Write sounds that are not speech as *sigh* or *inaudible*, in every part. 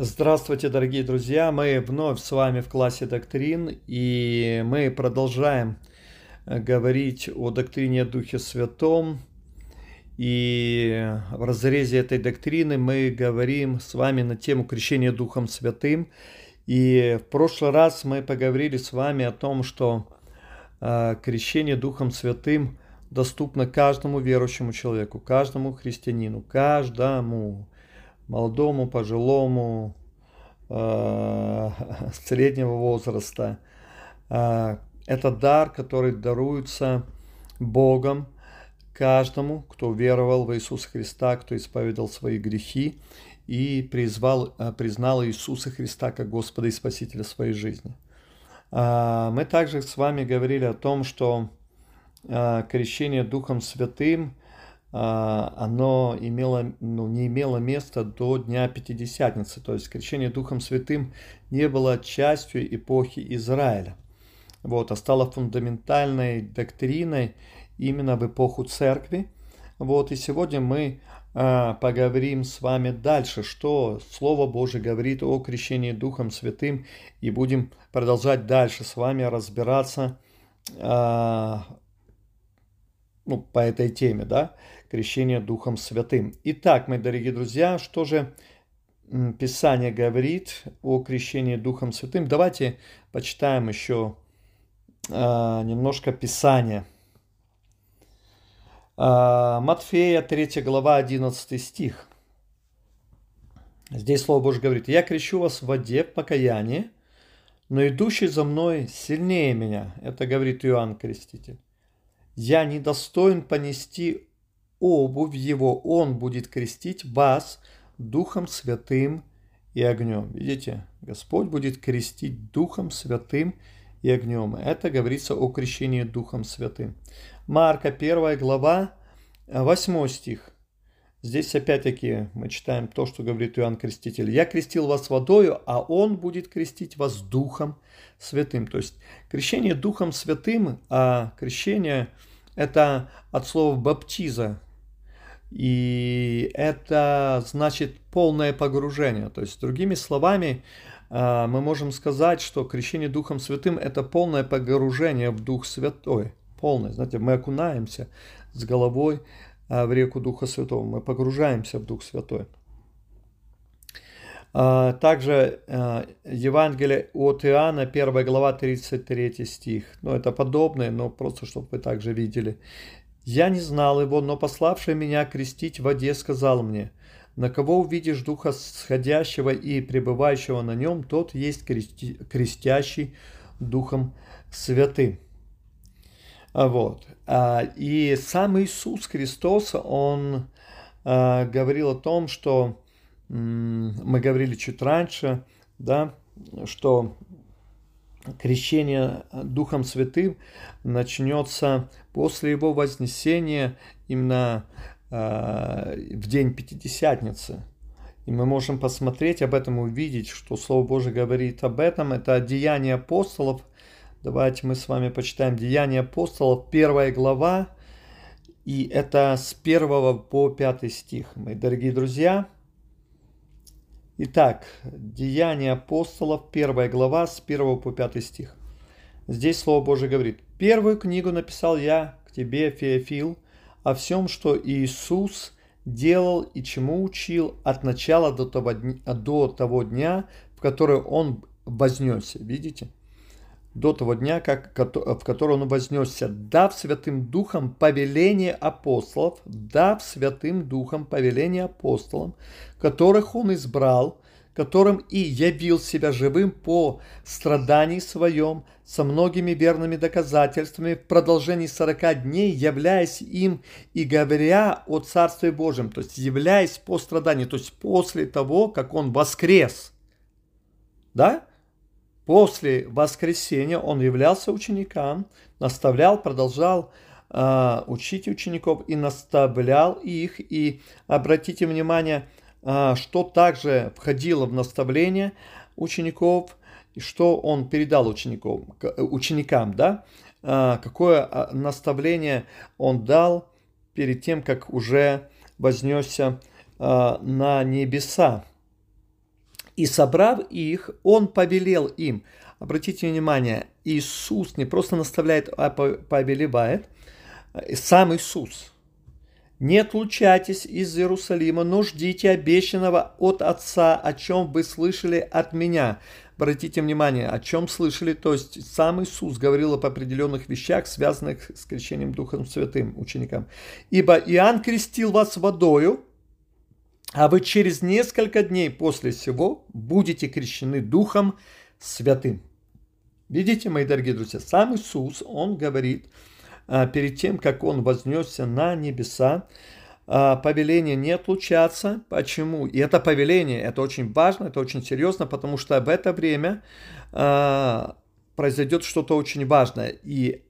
Здравствуйте, дорогие друзья! Мы вновь с вами в классе доктрин, и мы продолжаем э, говорить о доктрине о Духе Святом. И в разрезе этой доктрины мы говорим с вами на тему крещения Духом Святым. И в прошлый раз мы поговорили с вами о том, что э, крещение Духом Святым доступно каждому верующему человеку, каждому христианину, каждому молодому, пожилому, э, *laughs* среднего возраста. Э, это дар, который даруется Богом каждому, кто веровал в Иисуса Христа, кто исповедал свои грехи и призвал, э, признал Иисуса Христа как Господа и Спасителя своей жизни. Мы также с вами говорили о том, что крещение Духом Святым – оно имело, ну, не имело места до Дня Пятидесятницы, то есть крещение Духом Святым не было частью эпохи Израиля, вот, а стало фундаментальной доктриной именно в эпоху Церкви. Вот, и сегодня мы а, поговорим с вами дальше, что Слово Божие говорит о крещении Духом Святым, и будем продолжать дальше с вами разбираться а, ну, по этой теме, да, крещение Духом Святым. Итак, мои дорогие друзья, что же Писание говорит о крещении Духом Святым? Давайте почитаем еще а, немножко Писания. А, Матфея, 3 глава, 11 стих. Здесь Слово Божье говорит, «Я крещу вас в воде в покаянии, но идущий за мной сильнее меня». Это говорит Иоанн Креститель я недостоин понести обувь его, он будет крестить вас Духом Святым и огнем. Видите, Господь будет крестить Духом Святым и огнем. Это говорится о крещении Духом Святым. Марка 1 глава, 8 стих. Здесь опять-таки мы читаем то, что говорит Иоанн Креститель. «Я крестил вас водою, а Он будет крестить вас Духом Святым». То есть крещение Духом Святым, а крещение – это от слова баптиза. И это значит полное погружение. То есть, другими словами, а, мы можем сказать, что крещение Духом Святым – это полное погружение в Дух Святой. Полное. Знаете, мы окунаемся с головой в реку Духа Святого. Мы погружаемся в Дух Святой. А, также а, Евангелие от Иоанна, 1 глава, 33 стих. Ну, это подобное, но просто, чтобы вы также видели. «Я не знал его, но пославший меня крестить в воде сказал мне, на кого увидишь Духа сходящего и пребывающего на нем, тот есть крести, крестящий Духом Святым». А вот. И сам Иисус Христос, Он говорил о том, что мы говорили чуть раньше, да, что крещение Духом Святым начнется после его вознесения именно в день Пятидесятницы. И мы можем посмотреть об этом, увидеть, что Слово Божие говорит об этом. Это Деяние апостолов. Давайте мы с вами почитаем Деяние апостолов, первая глава. И это с 1 по 5 стих. Мои дорогие друзья, Итак, Деяния апостолов, первая глава, с 1 по 5 стих. Здесь Слово Божие говорит, «Первую книгу написал я к тебе, Феофил, о всем, что Иисус делал и чему учил от начала до того, дня, до того дня, в который Он вознесся». Видите? До того дня, как, в который он вознесся, дав Святым Духом повеление апостолов, дав Святым Духом повеление апостолам, которых он избрал, которым и явил себя живым по страдании своем, со многими верными доказательствами в продолжении сорока дней, являясь им и говоря о Царстве Божьем, то есть являясь по страданию, то есть после того, как он воскрес. Да? После воскресения он являлся ученикам, наставлял, продолжал э, учить учеников и наставлял их. И обратите внимание, э, что также входило в наставление учеников, что он передал учеников, ученикам, да? Э, какое наставление он дал перед тем, как уже вознесся э, на небеса. И собрав их, он повелел им. Обратите внимание, Иисус не просто наставляет, а повелевает. Сам Иисус. Не отлучайтесь из Иерусалима, но ждите обещанного от Отца, о чем вы слышали от меня. Обратите внимание, о чем слышали, то есть сам Иисус говорил об определенных вещах, связанных с крещением Духом Святым ученикам. Ибо Иоанн крестил вас водою, а вы через несколько дней после всего будете крещены Духом Святым. Видите, мои дорогие друзья, сам Иисус, Он говорит, а, перед тем, как Он вознесся на небеса, а, повеление не отлучаться. Почему? И это повеление, это очень важно, это очень серьезно, потому что в это время а, произойдет что-то очень важное. И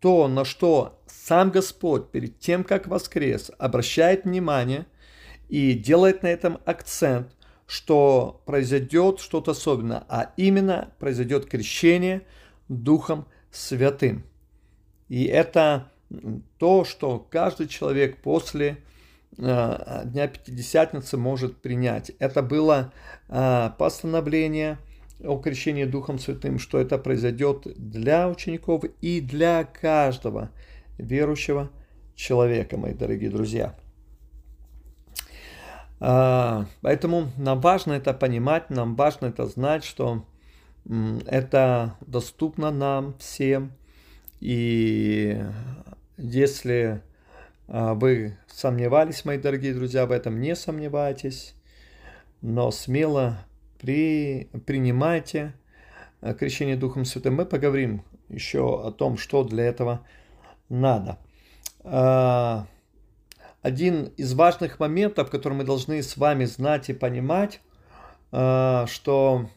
то, на что сам Господь перед тем, как воскрес, обращает внимание – и делает на этом акцент, что произойдет что-то особенное, а именно произойдет крещение Духом Святым. И это то, что каждый человек после э, Дня Пятидесятницы может принять. Это было э, постановление о крещении Духом Святым, что это произойдет для учеников и для каждого верующего человека, мои дорогие друзья. А, поэтому нам важно это понимать, нам важно это знать, что это доступно нам всем. И если а, вы сомневались, мои дорогие друзья, в этом не сомневайтесь, но смело при, принимайте а, крещение Духом Святым. Мы поговорим еще о том, что для этого надо один из важных моментов, который мы должны с вами знать и понимать, э, что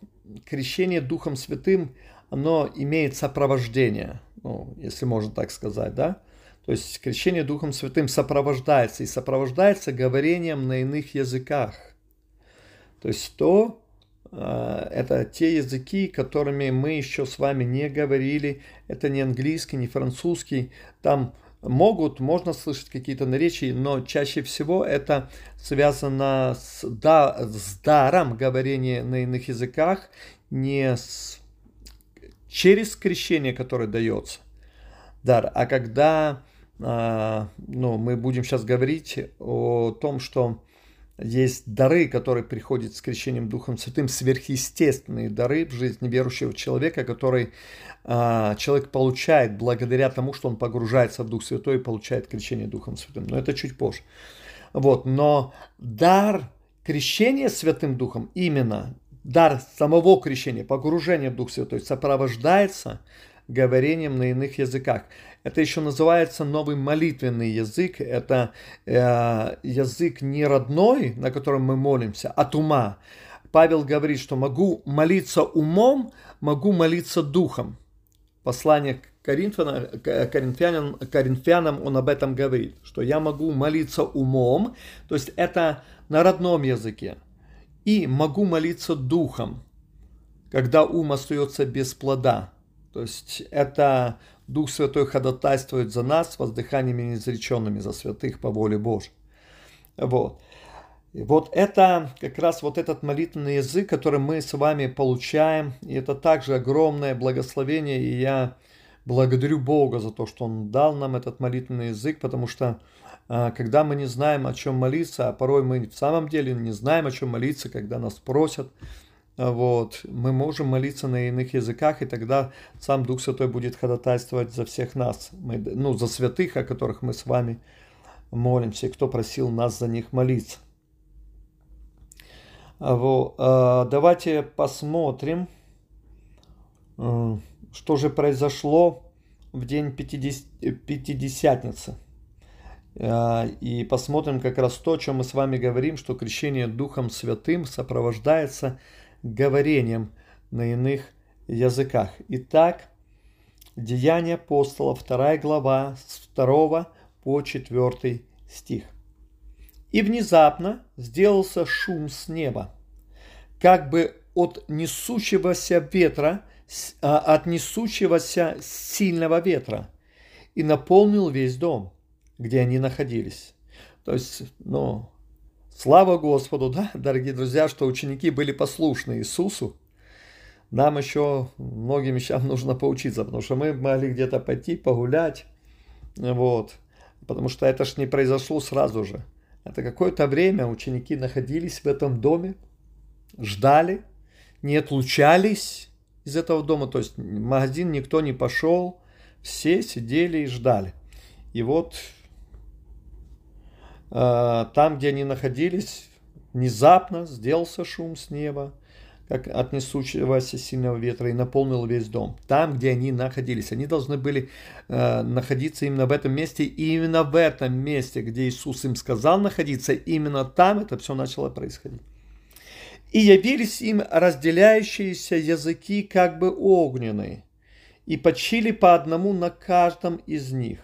крещение Духом Святым, оно имеет сопровождение, ну, если можно так сказать, да? То есть крещение Духом Святым сопровождается, и сопровождается говорением на иных языках. То есть то, э, это те языки, которыми мы еще с вами не говорили, это не английский, не французский, там могут, можно слышать какие-то наречия, но чаще всего это связано с, да, с даром говорения на иных языках, не с, через крещение, которое дается дар, а когда а, ну, мы будем сейчас говорить о том, что есть дары, которые приходят с крещением Духом Святым, сверхъестественные дары в жизни верующего человека, который а, человек получает благодаря тому, что он погружается в Дух Святой и получает крещение Духом Святым. Но это чуть позже. Вот, но дар крещения Святым Духом, именно дар самого крещения, погружения в Дух Святой сопровождается говорением на иных языках. Это еще называется новый молитвенный язык. Это э, язык не родной, на котором мы молимся, от ума. Павел говорит, что могу молиться умом, могу молиться духом. Послание к Коринфянам, Коринфянам он об этом говорит, что я могу молиться умом, то есть это на родном языке, и могу молиться духом, когда ум остается без плода. То есть это Дух Святой ходатайствует за нас воздыханиями неизреченными за святых по воле Божьей. Вот. И вот это как раз вот этот молитвенный язык, который мы с вами получаем, и это также огромное благословение, и я благодарю Бога за то, что Он дал нам этот молитвенный язык, потому что а, когда мы не знаем, о чем молиться, а порой мы в самом деле не знаем, о чем молиться, когда нас просят, вот, мы можем молиться на иных языках, и тогда сам Дух Святой будет ходатайствовать за всех нас, мы, ну, за святых, о которых мы с вами молимся, и кто просил нас за них молиться. Вот, а, давайте посмотрим, э, что же произошло в день Пятидесятницы. А, и посмотрим как раз то, о чем мы с вами говорим, что крещение Духом Святым сопровождается говорением на иных языках. Итак, Деяния апостола, 2 глава, с 2 по 4 стих. «И внезапно сделался шум с неба, как бы от несущегося ветра, а, от несущегося сильного ветра, и наполнил весь дом, где они находились». То есть, ну, Слава Господу, да, дорогие друзья, что ученики были послушны Иисусу. Нам еще многим вещам нужно поучиться, потому что мы могли где-то пойти погулять, вот, потому что это ж не произошло сразу же. Это какое-то время ученики находились в этом доме, ждали, не отлучались из этого дома, то есть в магазин никто не пошел, все сидели и ждали. И вот там, где они находились, внезапно сделался шум с неба, как от несущегося сильного ветра, и наполнил весь дом. Там, где они находились. Они должны были э, находиться именно в этом месте, и именно в этом месте, где Иисус им сказал находиться, именно там это все начало происходить. И явились им разделяющиеся языки, как бы огненные, и почили по одному на каждом из них.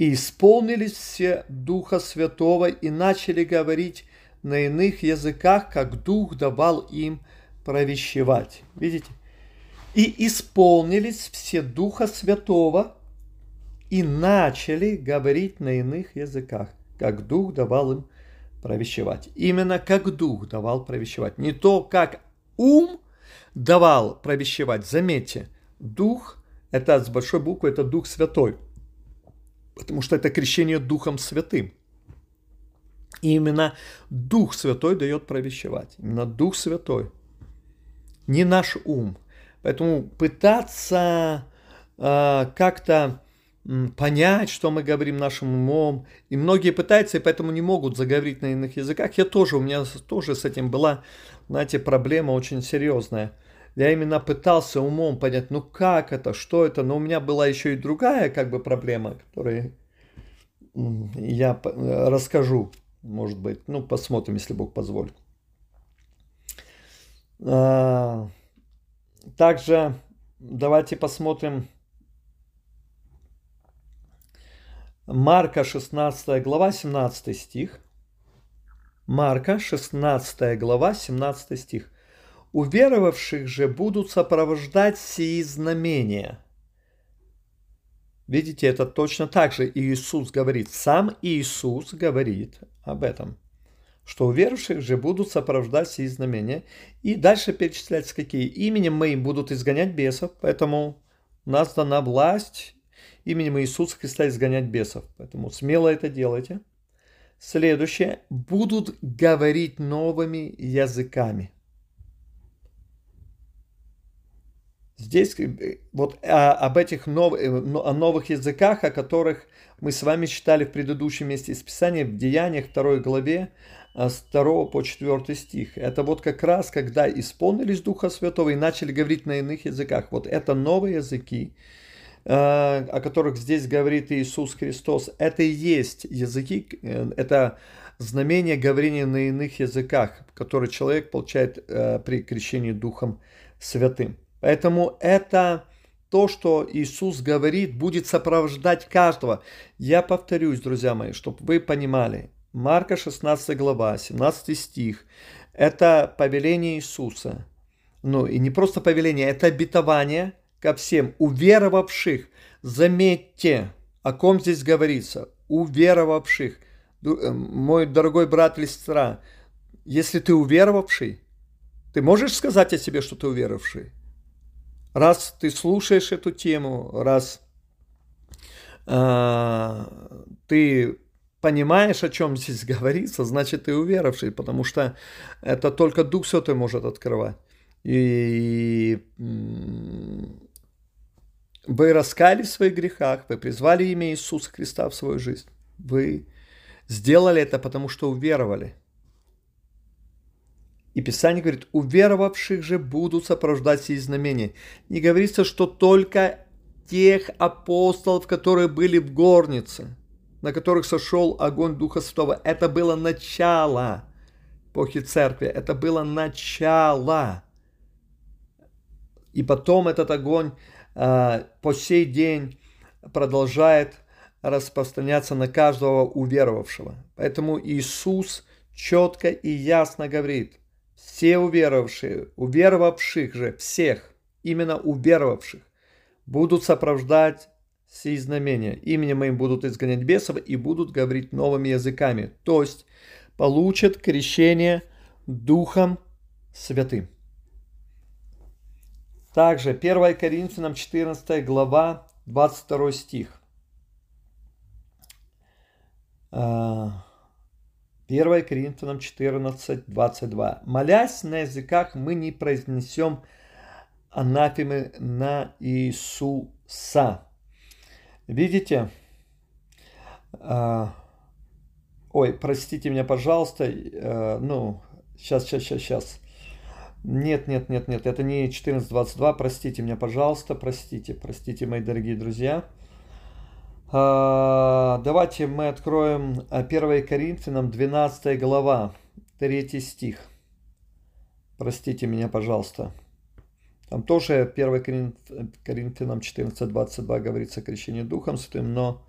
И исполнились все Духа Святого и начали говорить на иных языках, как Дух давал им провещевать. Видите? И исполнились все Духа Святого и начали говорить на иных языках, как Дух давал им провещевать. Именно как Дух давал провещевать. Не то, как ум давал провещевать. Заметьте, Дух, это с большой буквы, это Дух Святой. Потому что это крещение Духом Святым. И именно Дух Святой дает провещевать. Именно Дух Святой. Не наш ум. Поэтому пытаться э, как-то понять, что мы говорим нашим умом. И многие пытаются, и поэтому не могут заговорить на иных языках. Я тоже, у меня тоже с этим была, знаете, проблема очень серьезная. Я именно пытался умом понять, ну как это, что это. Но у меня была еще и другая как бы проблема, которую я расскажу может быть. Ну, посмотрим, если Бог позволит. А, также давайте посмотрим Марка 16 глава 17 стих. Марка 16 глава 17 стих. Уверовавших же будут сопровождать сии знамения – Видите, это точно так же Иисус говорит. Сам Иисус говорит об этом. Что у верующих же будут сопровождать сии знамения. И дальше перечисляется, какие. Именем моим будут изгонять бесов. Поэтому у нас дана власть именем Иисуса Христа изгонять бесов. Поэтому смело это делайте. Следующее. Будут говорить новыми языками. Здесь э, вот а, об этих нов, э, о новых языках, о которых мы с вами читали в предыдущем месте из Писания, в Деяниях 2 главе, а, с 2 по 4 стих. Это вот как раз, когда исполнились Духа Святого и начали говорить на иных языках. Вот это новые языки, а, о которых здесь говорит Иисус Христос. Это и есть языки, э, это знамение говорения на иных языках, которые человек получает при крещении Духом Святым. Поэтому это то, что Иисус говорит, будет сопровождать каждого. Я повторюсь, друзья мои, чтобы вы понимали. Марка 16 глава, 17 стих. Это повеление Иисуса. Ну и не просто повеление, это обетование ко всем уверовавших. Заметьте, о ком здесь говорится. Уверовавших. Э, мой дорогой брат или сестра, если ты уверовавший, ты можешь сказать о себе, что ты уверовавший? Раз ты слушаешь эту тему, раз э, ты понимаешь, о чем здесь *laughs* говорится, значит, ты уверовавший, потому что это только Дух Святой может открывать. И вы раскались в своих грехах, вы призвали имя Иисуса Христа в свою жизнь. Вы сделали это, потому что уверовали. И Писание говорит, уверовавших же будут сопровождать сии знамения. Не говорится, что только тех апостолов, которые были в горнице, на которых сошел огонь Духа Святого. Это было начало эпохи церкви. Это было начало. И потом этот огонь э, по сей день продолжает распространяться на каждого уверовавшего. Поэтому Иисус четко и ясно говорит, все уверовавшие, уверовавших же, всех, именно уверовавших, будут сопровождать сии знамения. Именем моим будут изгонять бесов и будут говорить новыми языками. То есть получат крещение Духом Святым. Также 1 Коринфянам 14 глава 22 стих. 1 а, Коринфянам 14, 22. «Молясь на языках, мы не произнесем анафемы на Иисуса». Видите? А, ой, простите меня, пожалуйста. А, ну, сейчас, сейчас, сейчас, сейчас. Нет, нет, нет, нет, это не 14.22, простите меня, пожалуйста, простите, простите, мои дорогие друзья. А, давайте мы откроем 1 Коринфянам 12 глава, 3 стих. Простите меня, пожалуйста. Там тоже 1 Коринфянам 14.22 говорится о крещении Духом Святым, но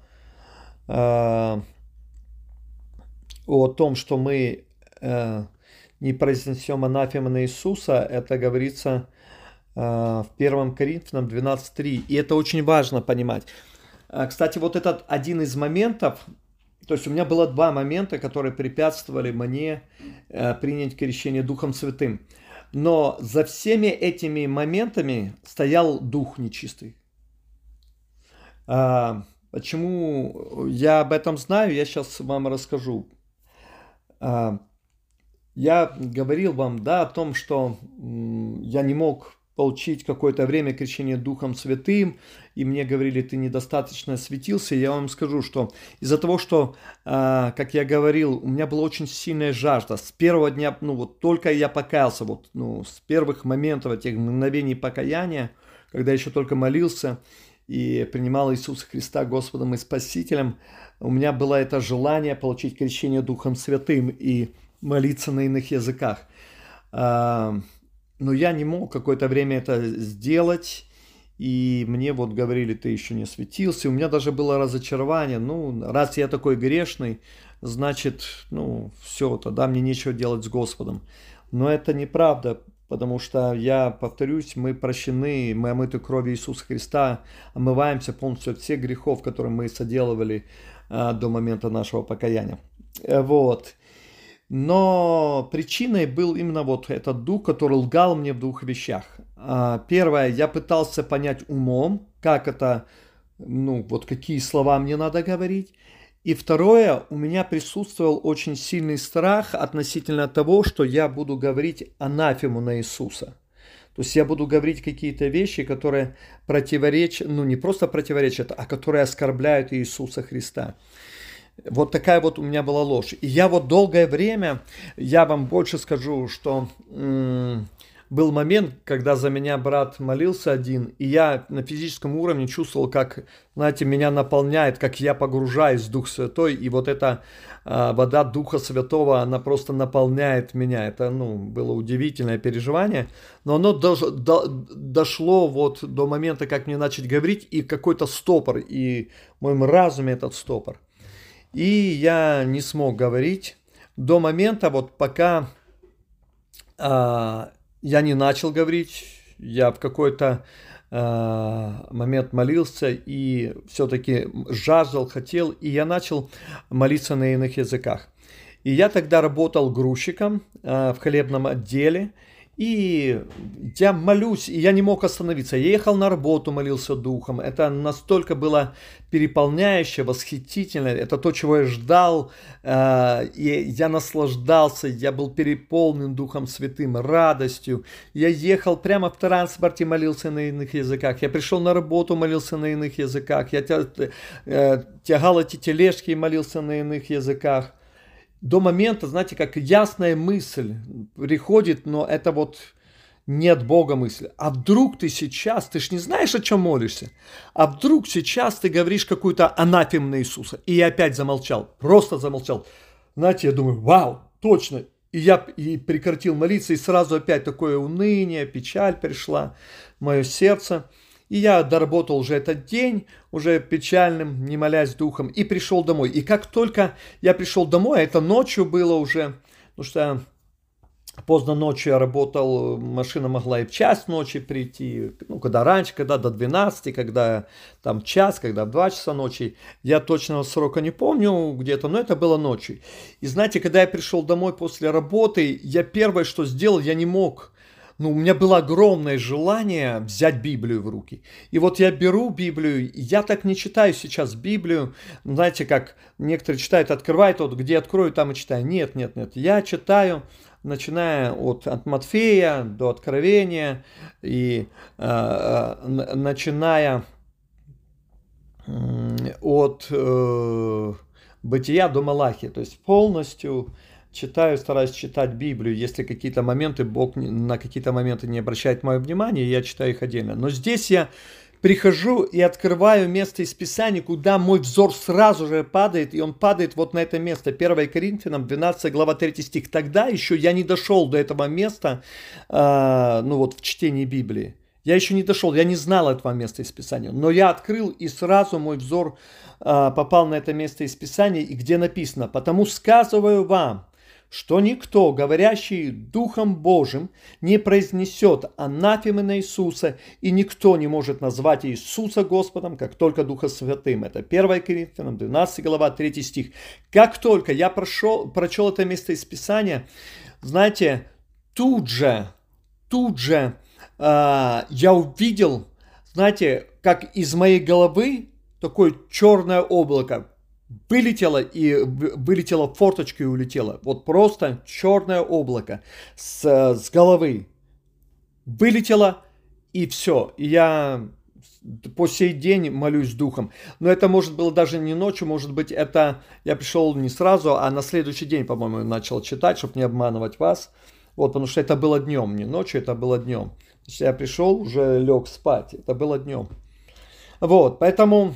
э, о том, что мы э, не произнесем анафема на Иисуса, это говорится э, в 1 Коринфянам 12.3. И это очень важно понимать. Э, кстати, вот этот один из моментов, то есть у меня было два момента, которые препятствовали мне э, принять крещение Духом Святым. Но за всеми этими моментами стоял Дух нечистый. А, почему я об этом знаю, я сейчас вам расскажу. А, я говорил вам, да, о том, что я не мог получить какое-то время крещение Духом Святым, и мне говорили, ты недостаточно светился, я вам скажу, что из-за того, что, э, как я говорил, у меня была очень сильная жажда, с первого дня, ну вот только я покаялся, вот, ну, с первых моментов этих мгновений покаяния, когда еще только молился и принимал Иисуса Христа Господом и Спасителем, у меня было это желание получить крещение Духом Святым, и молиться на иных языках. А, но я не мог какое-то время это сделать, и мне вот говорили, ты еще не светился. У меня даже было разочарование. Ну, раз я такой грешный, значит, ну, все, тогда мне нечего делать с Господом. Но это неправда, потому что, я повторюсь, мы прощены, мы омыты кровью Иисуса Христа, омываемся полностью от всех грехов, которые мы соделывали а, до момента нашего покаяния. Э, вот. Но причиной был именно вот этот дух, который лгал мне в двух вещах. А, первое, я пытался понять умом, как это, ну вот какие слова мне надо говорить. И второе, у меня присутствовал очень сильный страх относительно того, что я буду говорить анафему на Иисуса. То есть я буду говорить какие-то вещи, которые противоречат, ну не просто противоречат, а которые оскорбляют Иисуса Христа. Вот такая вот у меня была ложь. И я вот долгое время, я вам больше скажу, что м- был момент, когда за меня брат молился один, и я на физическом уровне чувствовал, как, знаете, меня наполняет, как я погружаюсь в Дух Святой, и вот эта э, вода Духа Святого, она просто наполняет меня. Это, ну, было удивительное переживание, но оно до, до, дошло вот до момента, как мне начать говорить, и какой-то стопор, и в моем разуме этот стопор. И я не смог говорить до момента, вот пока а, я не начал говорить, я в какой-то а, момент молился и все-таки жаждал, хотел, и я начал молиться на иных языках. И я тогда работал грузчиком а, в хлебном отделе, и я молюсь, и я не мог остановиться. Я ехал на работу, молился духом. Это настолько было переполняюще, восхитительно. Это то, чего я ждал. Э, и я наслаждался, я был переполнен Духом Святым, радостью. Я ехал прямо в транспорте, молился на иных языках. Я пришел на работу, молился на иных языках. Я э, тягал эти тележки и молился на иных языках до момента, знаете, как ясная мысль приходит, но это вот нет Бога мысли. А вдруг ты сейчас, ты ж не знаешь, о чем молишься, а вдруг сейчас ты говоришь какую-то анафему на Иисуса. И я опять замолчал, просто замолчал. Знаете, я думаю, вау, точно. И я и прекратил молиться, и сразу опять такое уныние, печаль пришла в мое сердце. И я доработал уже этот день, уже печальным, не молясь духом, и пришел домой. И как только я пришел домой, это ночью было уже, потому что поздно ночью я работал, машина могла и в час ночи прийти, ну, когда раньше, когда до 12, когда там час, когда в 2 часа ночи, я точного срока не помню где-то, но это было ночью. И знаете, когда я пришел домой после работы, я первое, что сделал, я не мог ну, у меня было огромное желание взять Библию в руки. И вот я беру Библию, я так не читаю сейчас Библию, знаете, как некоторые читают, открывают, вот где открою, там и читаю. Нет, нет, нет, я читаю начиная от, от Матфея до Откровения и э, э начиная от э, Бытия до Малахи, то есть полностью читаю, стараюсь читать Библию. Если какие-то моменты, Бог на какие-то моменты не обращает мое внимание, я читаю их отдельно. Но здесь я прихожу и открываю место из Писания, куда мой взор сразу же падает, и он падает вот на это место. 1 Коринфянам, 12 глава 3 стих. Тогда еще я не дошел до этого места, э, ну вот в чтении Библии. Я еще не дошел, я не знал этого места из Писания. Но я открыл, и сразу мой взор э, попал на это место из Писания, и где написано, «Потому сказываю вам, что никто, говорящий Духом Божьим, не произнесет анафемы на Иисуса, и никто не может назвать Иисуса Господом, как только Духа Святым. Это 1 Коринфянам, 12 глава, 3 стих. Как только я прошел, прочел это место из Писания, знаете, тут же, тут же э, я увидел, знаете, как из моей головы такое черное облако вылетело и вылетело в форточку и улетело. Вот просто черное облако с, с головы вылетело и все. И я по сей день молюсь духом. Но это может было даже не ночью, может быть это я пришел не сразу, а на следующий день, по-моему, начал читать, чтобы не обманывать вас. Вот, потому что это было днем, не ночью, это было днем. То есть я пришел, уже лег спать, это было днем. Вот, поэтому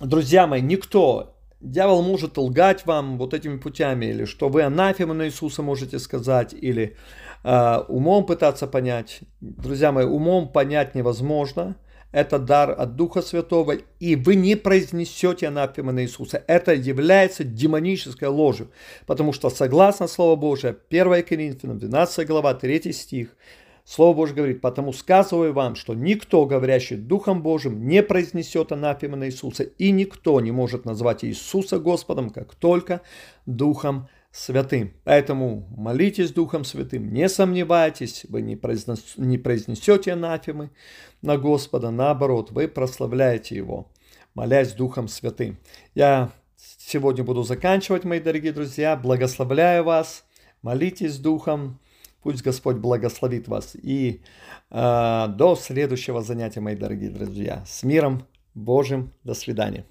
друзья мои, никто, дьявол может лгать вам вот этими путями, или что вы анафема на Иисуса можете сказать, или э, умом пытаться понять. Друзья мои, умом понять невозможно. Это дар от Духа Святого, и вы не произнесете анафема на Иисуса. Это является демонической ложью, потому что согласно Слову Божие, 1 Коринфянам, 12 глава, 3 стих, Слово Божье говорит, потому сказываю вам, что никто, говорящий Духом Божьим, не произнесет анафемы на Иисуса, и никто не может назвать Иисуса Господом, как только Духом Святым. Поэтому молитесь Духом Святым, не сомневайтесь, вы не, произнес, не произнесете анафемы на Господа, наоборот, вы прославляете Его, молясь Духом Святым. Я сегодня буду заканчивать, мои дорогие друзья, благословляю вас, молитесь Духом, Пусть Господь благословит вас. И э, до следующего занятия, мои дорогие друзья. С миром Божьим. До свидания.